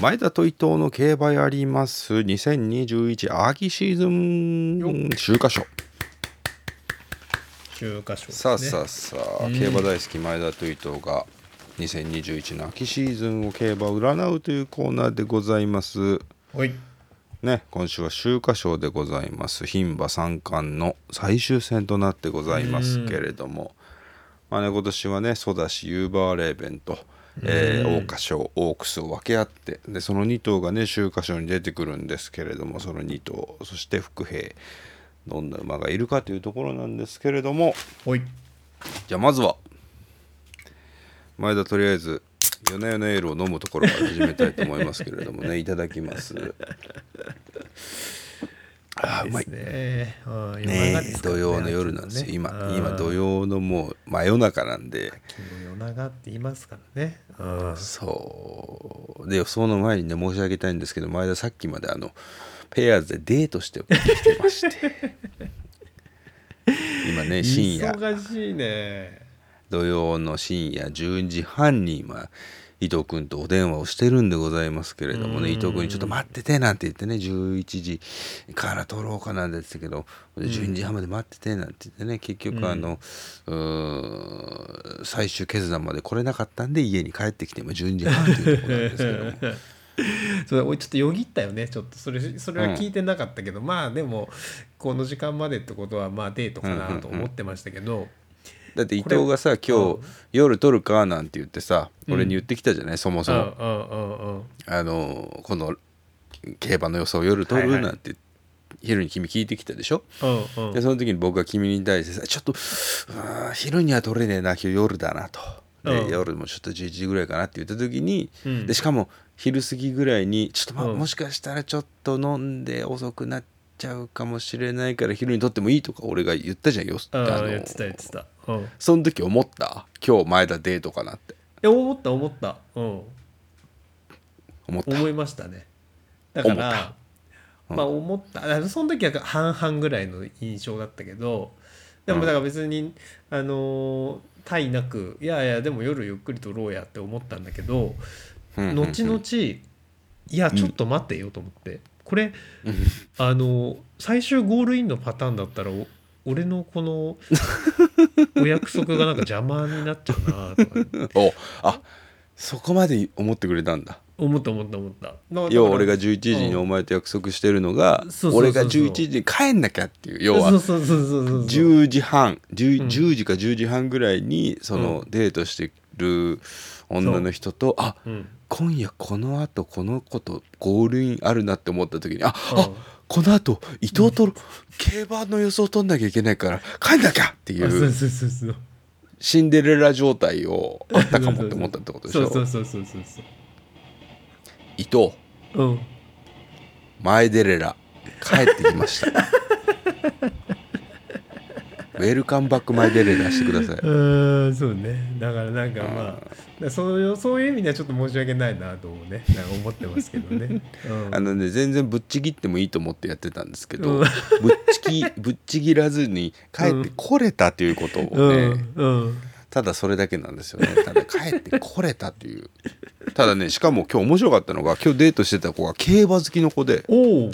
前田と伊藤の競馬やります。2021秋シーズン秋華賞。中華賞、ね、さあさあさあ、うん。競馬大好き前田と伊藤が2021の秋シーズンを競馬を占うというコーナーでございます。はい。ね今週は秋華賞でございます。牝馬三冠の最終戦となってございますけれども、まあね今年はねソダシユーバーレーベンと、え桜花賞オークスを分け合ってでその2頭がね秋華賞に出てくるんですけれどもその2頭そして伏兵どんな馬がいるかというところなんですけれども。はい。じゃあまずは前田とりあえず夜な夜なエールを飲むところから始めたいと思いますけれどもね。いただきますあーうまい。ね土曜の夜なんですよ、ね今今土曜のもう真夜中なんで。夜長って言いますからね。あそう。で予想の前にね申し上げたいんですけど前田さっきまであのペアーズでデートしてきてまして。今ね深夜。忙しいね。土曜の深夜10時半に今伊藤君とお電話をしてるんでございますけれどもねうん。伊藤君にちょっと待っててなんて言ってね11時から撮ろうかなんて言ってたけど12時半まで待っててなんて言ってね結局あの、最終決断まで来れなかったんで家に帰ってきて今12時半というところなんですけども。そうだ俺ちょっとよぎったよねちょっと。それそれは聞いてなかったけど、まあでもこの時間までってことはまあデートかなと思ってましたけど、だって伊藤がさ今日夜撮るかなんて言ってさ俺に言ってきたじゃない？そもそも。あのこの競馬の予想夜撮はいはい。るなんて昼に君聞いてきたでしょ、うんうん。でその時に僕が君に対してさちょっと昼には撮れねえな今日夜だなと、でうん。夜もちょっと11時ぐらいかなって言った時に、うん。でしかも昼過ぎぐらいにちょっと、まうん。もしかしたらちょっと飲んで遅くなっちゃうかもしれないから昼に撮ってもいいとか俺が言ったじゃんよああのあ言ってた言ってたうん。いその時思った？今日前田デートかなって。や思った思った。うん。思った？思いましたね。だから思った？うん。まあ思った。あのその時は半々ぐらいの印象だったけどでもうん。だから別に、あのー対なくいやいやでも夜ゆっくり撮ろうやって思ったんだけどうんうんうん。後々いやちょっと待ってよと思って、これあの最終ゴールインのパターンだったらお俺のこの お約束がなんか邪魔になっちゃうなとか おあそこまで思ってくれたんだ。思った思った思った。要は俺が11時にお前と約束してるのがそう俺が11時に帰んなきゃっていう要は。そうそうそうそうそう。10時半 10, うん。10時か10時半ぐらいにそのデートしてる女の人とあうん。今夜このあとこの子とゴールインあるなって思った時にあうん。あこのあと伊藤と競馬の予想取んなきゃいけないから帰んなきゃっていあそううそうそうそう。シンデレラ状態をあったかもって思ったってことでしょ？そうそうそうそうそうそう。伊藤。うん。前デレラ。帰ってきました ウェルカムバックマイデレラしてください。うんそうね。だからなんかまあそういうそういう意味ではちょっと申し訳ないなともね。なんか思ってますけどね、うん、あのね全然ぶっちぎってもいいと思ってやってたんですけど、うん。ぶっちぎぶっちぎらずに帰ってこれたということをね、うんうん。ただそれだけなんですよね。ただ帰ってこれたという。ただねしかも今日面白かったのが今日デートしてた子が競馬好きの子でおお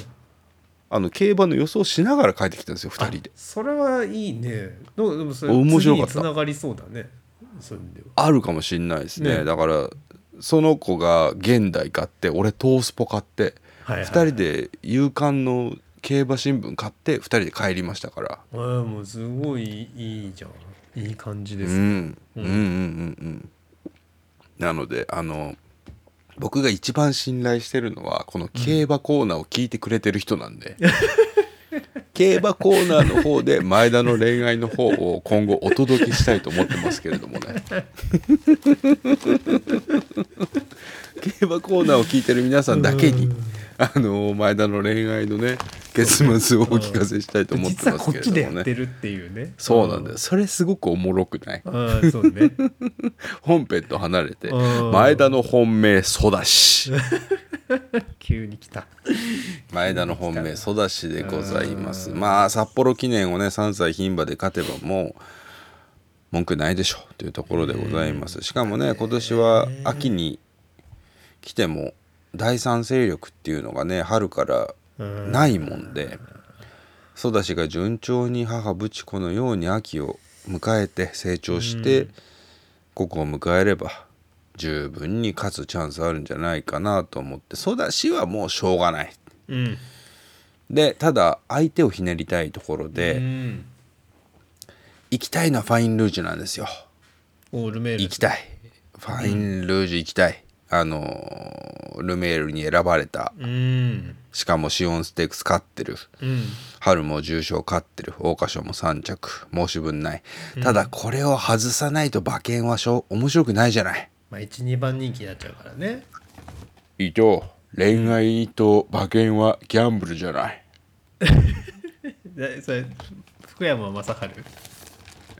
あの競馬の予想しながら帰ってきたんですよ2人で。それはいいね。どうでもそれ面白かった。つながりそうだね。そういう意味では。あるかもしんないですね。ね。だからその子が現代買って俺トースポ買ってはいはい2人で夕刊の競馬新聞買って2人で帰りましたから。あーもうすごいいいじゃん。いい感じです、うん、うんうんうんうん。なのであの僕が一番信頼してるのはこの競馬コーナーを聞いてくれてる人なんで、競馬コーナーの方で前田の恋愛の方を今後お届けしたいと思ってますけれどもね。競馬コーナーを聞いてる皆さんだけにうんあの前田の恋愛のね結末をお聞かせしたいと思って実はますこっちでやけれどもねってるっていうね。そうなんだよそれすごくおもろくない？そうね。本編と離れてうん。前田の本命ソダシ急に来た。前田の本命ソダシでございます。うん。まあ札幌記念をね3歳牝馬で勝てばもう文句ないでしょというところでございます。しかもね今年は秋に来ても第三勢力っていうのがね春からうんないもんで育ちが順調に母ブチ子のように秋を迎えて成長して、うん。ここを迎えれば十分に勝つチャンスあるんじゃないかなと思って育ちはもうしょうがない。うん。でただ相手をひねりたいところうで、ん。行きたいのはファインルージュなんですよ。オールメール。行きたい。ファインルージュ行きたい、あのルメールに選ばれた。うん。しかもシオンステークス勝ってる。うん。春も重賞勝ってる。桜花賞も3着。申し分ない。ただこれを外さないと馬券はしょ面白くないじゃない。まあ12番人気になっちゃうからね。伊藤恋愛と馬券はギャンブルじゃない。でそれ福山雅治？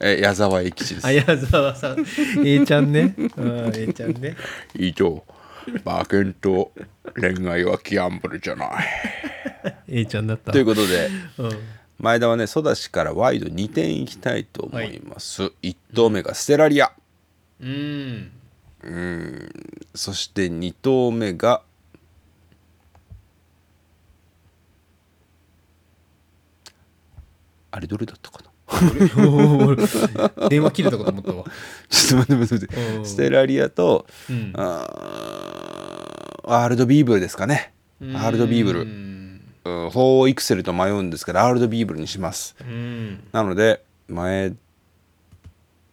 え矢沢永吉です。綾沢さん。A ちゃんね。うん A ちゃんね。伊藤馬券と恋愛はギャンブルじゃない。A ちゃんだった。ということでうん。前田はね育ちからワイド2点いきたいと思います、1投目がステラリア。うん。そして2投目があれどれだったかな？電話切れたかと思ったわ。ちょっと待って待って待って。うん。ステラリアとうん。あーアールドヴィーヴルですかね。アールドヴィーヴル。うんうんホウオウイクセルと迷うんですけどアールドヴィーヴルにします。うん。なので前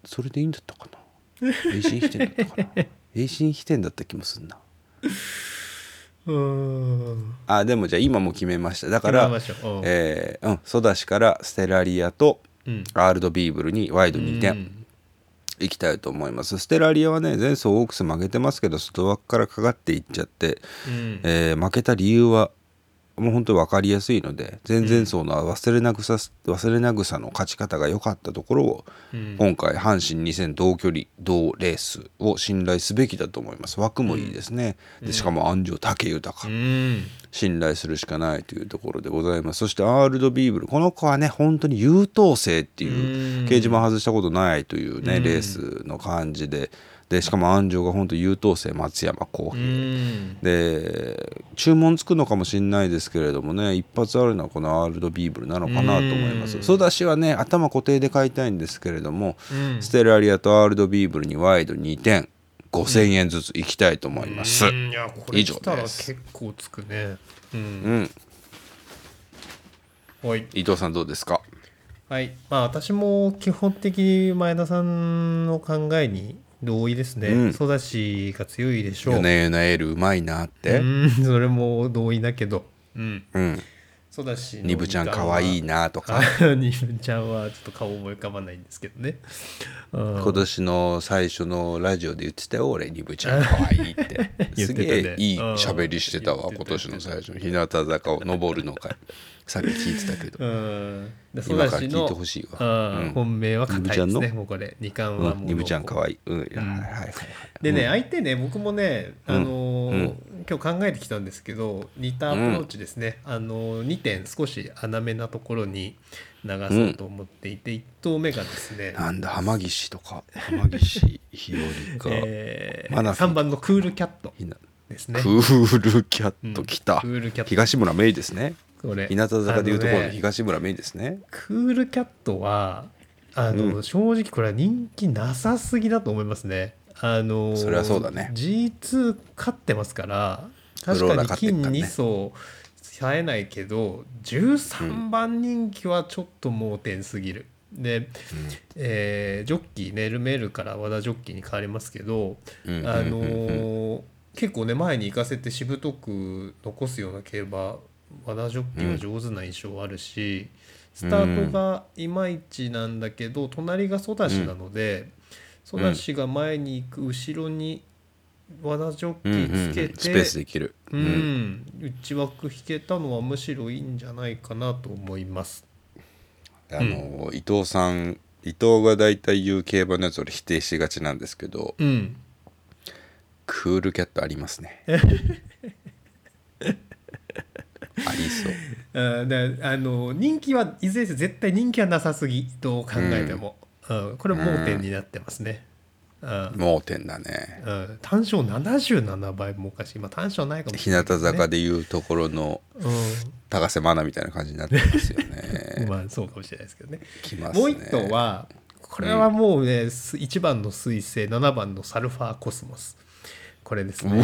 それでいいんだったかな？エイシンヒテンだったかな？エイシンヒテンだった気もすんな。うん。あでもじゃあ今も決めました。だからえーうんソダシからステラリアとうんアールドビーブルにワイド2点うん。いきたいと思います。ステラリアはね前走オークス負けてますけど外枠からかかっていっちゃって、うん。えー負けた理由はもう本当に分かりやすいので前々走の忘れなぐさ忘れなぐさの勝ち方が良かったところをうん。今回阪神2000同距離同レースを信頼すべきだと思います。枠もいいですね、でしかも安城武豊、うん。信頼するしかないというところでございます。そしてアールドビーブル。この子はね本当に優等生っていううん。掲示板外したことないというねうん。レースの感じで。でしかも安城が本当優等生松山公う平、ん。で注文つくのかもしれないですけれどもね一発あるのはこのアールドビーブルなのかなと思います。うん。ソダシはね頭固定で買いたいんですけれども、うん。ステラリアとアールドビーブルにワイド2点5000円ずついきたいと思います、うん。いやこれ以上来たら結構つくね。ううん。んはい。伊藤さんどうですか？はい。まあ私も基本的に前田さんの考えに同意ですね。うん。ソダシが強いでしょう。ヨネヨネエールうまいなって。うんそれも同意だけど。うん。うん。ソダニブちゃんかわいいなとか。あ ニブちゃんはちょっと顔思い浮かばないんですけどね。うん。今年の最初のラジオで言ってたよ俺ニブちゃんかわいいって 言すげえいいうん喋りしてたわ今年の最初の日向坂を登るのかさっき聞いてたけど。うん。今から聞いてほしいわ。うんうん。本命は硬いですねもうこれ。二冠はもう。うんニブちゃんかわい。いうん。はいはいでね、うん。相手ね僕もね、あの今日考えてきたんですけど似たアプローチですね、あのー2点少し穴目なところに流そうと思っていて、1投目がですね、なんだ浜岸とか。浜岸日和か。えーマナフィ3番のクールキャットですね。クールキャット来た。東村メイですねこれ。日向坂でいうところの東村メイですね。クールキャットはあの、うん。正直これは人気なさすぎだと思いますね。あのそれはそうだね。G2 勝ってますから確かに金勝ってっからね。2層冴えないけど13番人気はちょっと盲点すぎる。で、えージョッキーねルメールから和田ジョッキーに変わりますけど、うんあの結構ね前に行かせてしぶとく残すような競馬和田ジョッキーは上手な印象あるし、スタートがいまいちなんだけど隣がソダシなので、ソダシが前に行く後ろに和田ジョッキうんうんうん。ーつけて、スペースできる。ううん。ん、内枠引けたのはむしろいいんじゃないかなと思います。あの伊藤さん伊藤が大体言う競馬のやつ俺否定しがちなんですけどうん、クールキャットありますね ありそう。あだあの人気はいずれにせよ絶対人気はなさすぎどう考えても、うん。これ盲点になってますね。うん。盲点だね。うん、単勝77倍もおかしい。まあ単勝ないかもし日向れないけどね、坂でいうところの高瀬愛奈みたいな感じになってますようん、ね。まあそうかもしれないですけどね。きますね。もう一頭はこれはもうね、す1番の彗星7番のサルファーコスモスこれですね。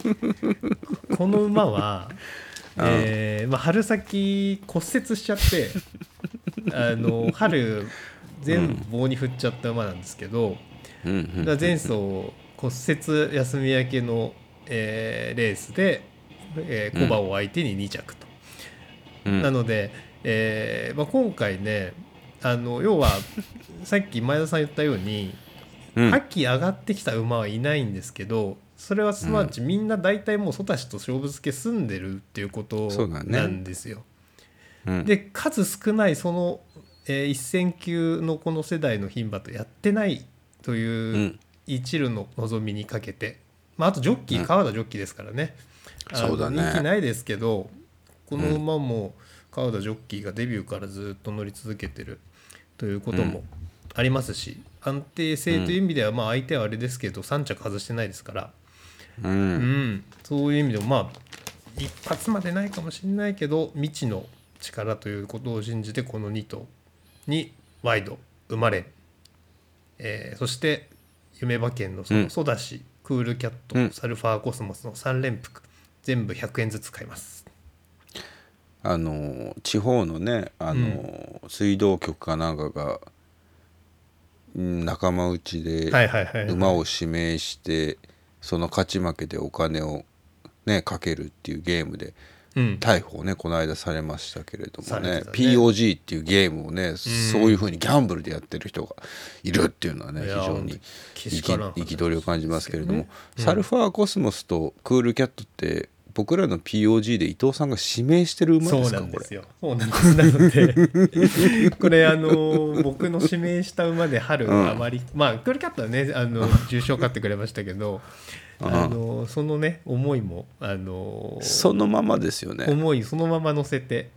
この馬は、えーまあ、春先骨折しちゃって あの春全部棒に振っちゃった馬なんですけど、うんうん。だ前走骨折休み明けの、えーレースで、えー、コバを相手に2着と。うん。なので、えーまあ、今回ねあの要はさっき前田さん言ったようにうん。覇気上がってきた馬はいないんですけどそれはすなわちみんな大体もうソタシと勝負付け済んでるっていうことなんですよ。うん。で数少ないその、えー一戦級のこの世代の牝馬とやってないとういうん。一縷の望みにかけて、まあ、あとジョッキー川田ジョッキーですからね,そうだね。人気ないですけどこの馬も川田ジョッキーがデビューからずっと乗り続けてるということもありますし、安定性という意味ではまあ相手はあれですけど3着外してないですから、ううん。ん、そういう意味でもまあ一発までないかもしれないけど未知の力ということを信じてこの2頭にワイド生まれ、えーそして夢馬券のそのソダシ、クールキャット、うん。サルファーコスモスの3連複全部100円ずつ買います。あの地方のねあの、水道局かなんかがうん仲間内で馬を指名してその勝ち負けでお金をねかけるっていうゲームでうん、逮捕をねこの間されましたけれどもね。POG っていうゲームをね、そういうふうにギャンブルでやってる人がいるっていうのはね非常に憤りを感じますけれども、サルファーコスモスとクールキャットって僕らの POG で伊藤さんが指名してる馬そうですかこれなんですよ。そうなんです。なので、これ、あの、僕の指名した馬で春、うん。あまり、まあ、クールキャットはね、あの、重賞勝ってくれましたけど、うん。あの、そのね、思いも、あの、そのままですよね。思いそのまま乗せて、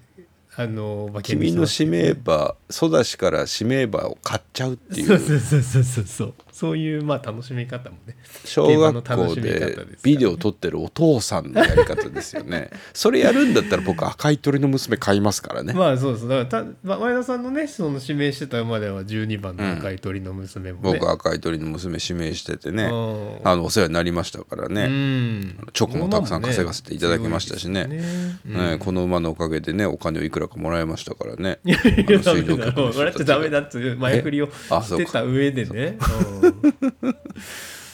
あの、君の指名馬ソダシから指名馬を買っちゃうっていそうう。そうそうそうそうそう。そういう、まあ、楽しみ方もね。小学校でビデオ撮ってるお父さんのやり方ですよね。それやるんだったら僕赤い鳥の娘買いますからね、まあ、そうです。だから、たま前田さんのね、その指名してた馬では12番の赤い鳥の娘もね。僕赤い鳥の娘指名しててね。うん。あのお世話になりましたからうね、ん。チョコもたくさん稼がせていただきましたしね。ね。ねこの馬のおかげでねお金をいくらかもらいましたからね。いやあのダメだもう笑っちゃダメだっつう前振りをあしてた上でね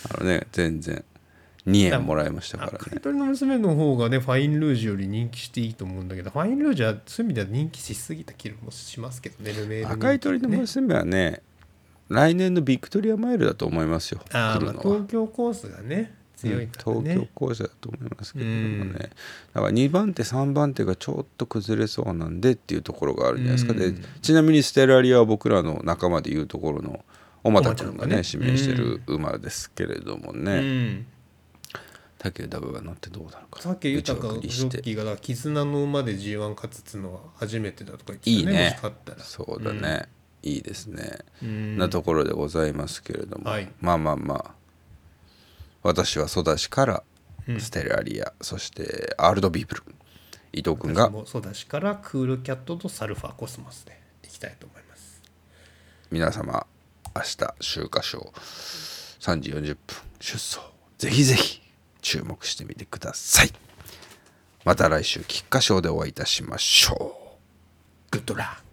あのね全然2円もらいましたからね。赤い鳥の娘の方がねファインルージュより人気していいと思うんだけどファインルージュはそういう意味では人気しすぎた気もしますけどねルメール人気赤い鳥のね娘はね来年のビクトリアマイルだと思いますよ。ああ東京コースがね強いから東ね、京校舎だと思いますけれどもね、うん。だから2番手3番手がちょっと崩れそうなんでっていうところがあるんじゃないですか、うん。でちなみにステラリアは僕らの仲間でいうところの小俣君がねおまちゃんがね。指名してる馬ですけれどもうねん武豊が乗ってどうなるか。さっき豊か内枠にして。ジョッキーが絆の馬で G1 勝つっつうのは初めてだとか言ってたよもしいいね。勝ったら。そうだね、いいですね、うん。なところでございますけれども、はい。まあまあまあ。私は育ちからうん。ステラリア、そしてアールドビーブル。伊藤君が。私も育ちからクールキャットとサルファーコスモスでいきたいと思います。皆様明日秋華賞。3時40分出走。ぜひぜひ注目してみてください。また来週菊花賞でお会いいたしましょう。グッドラック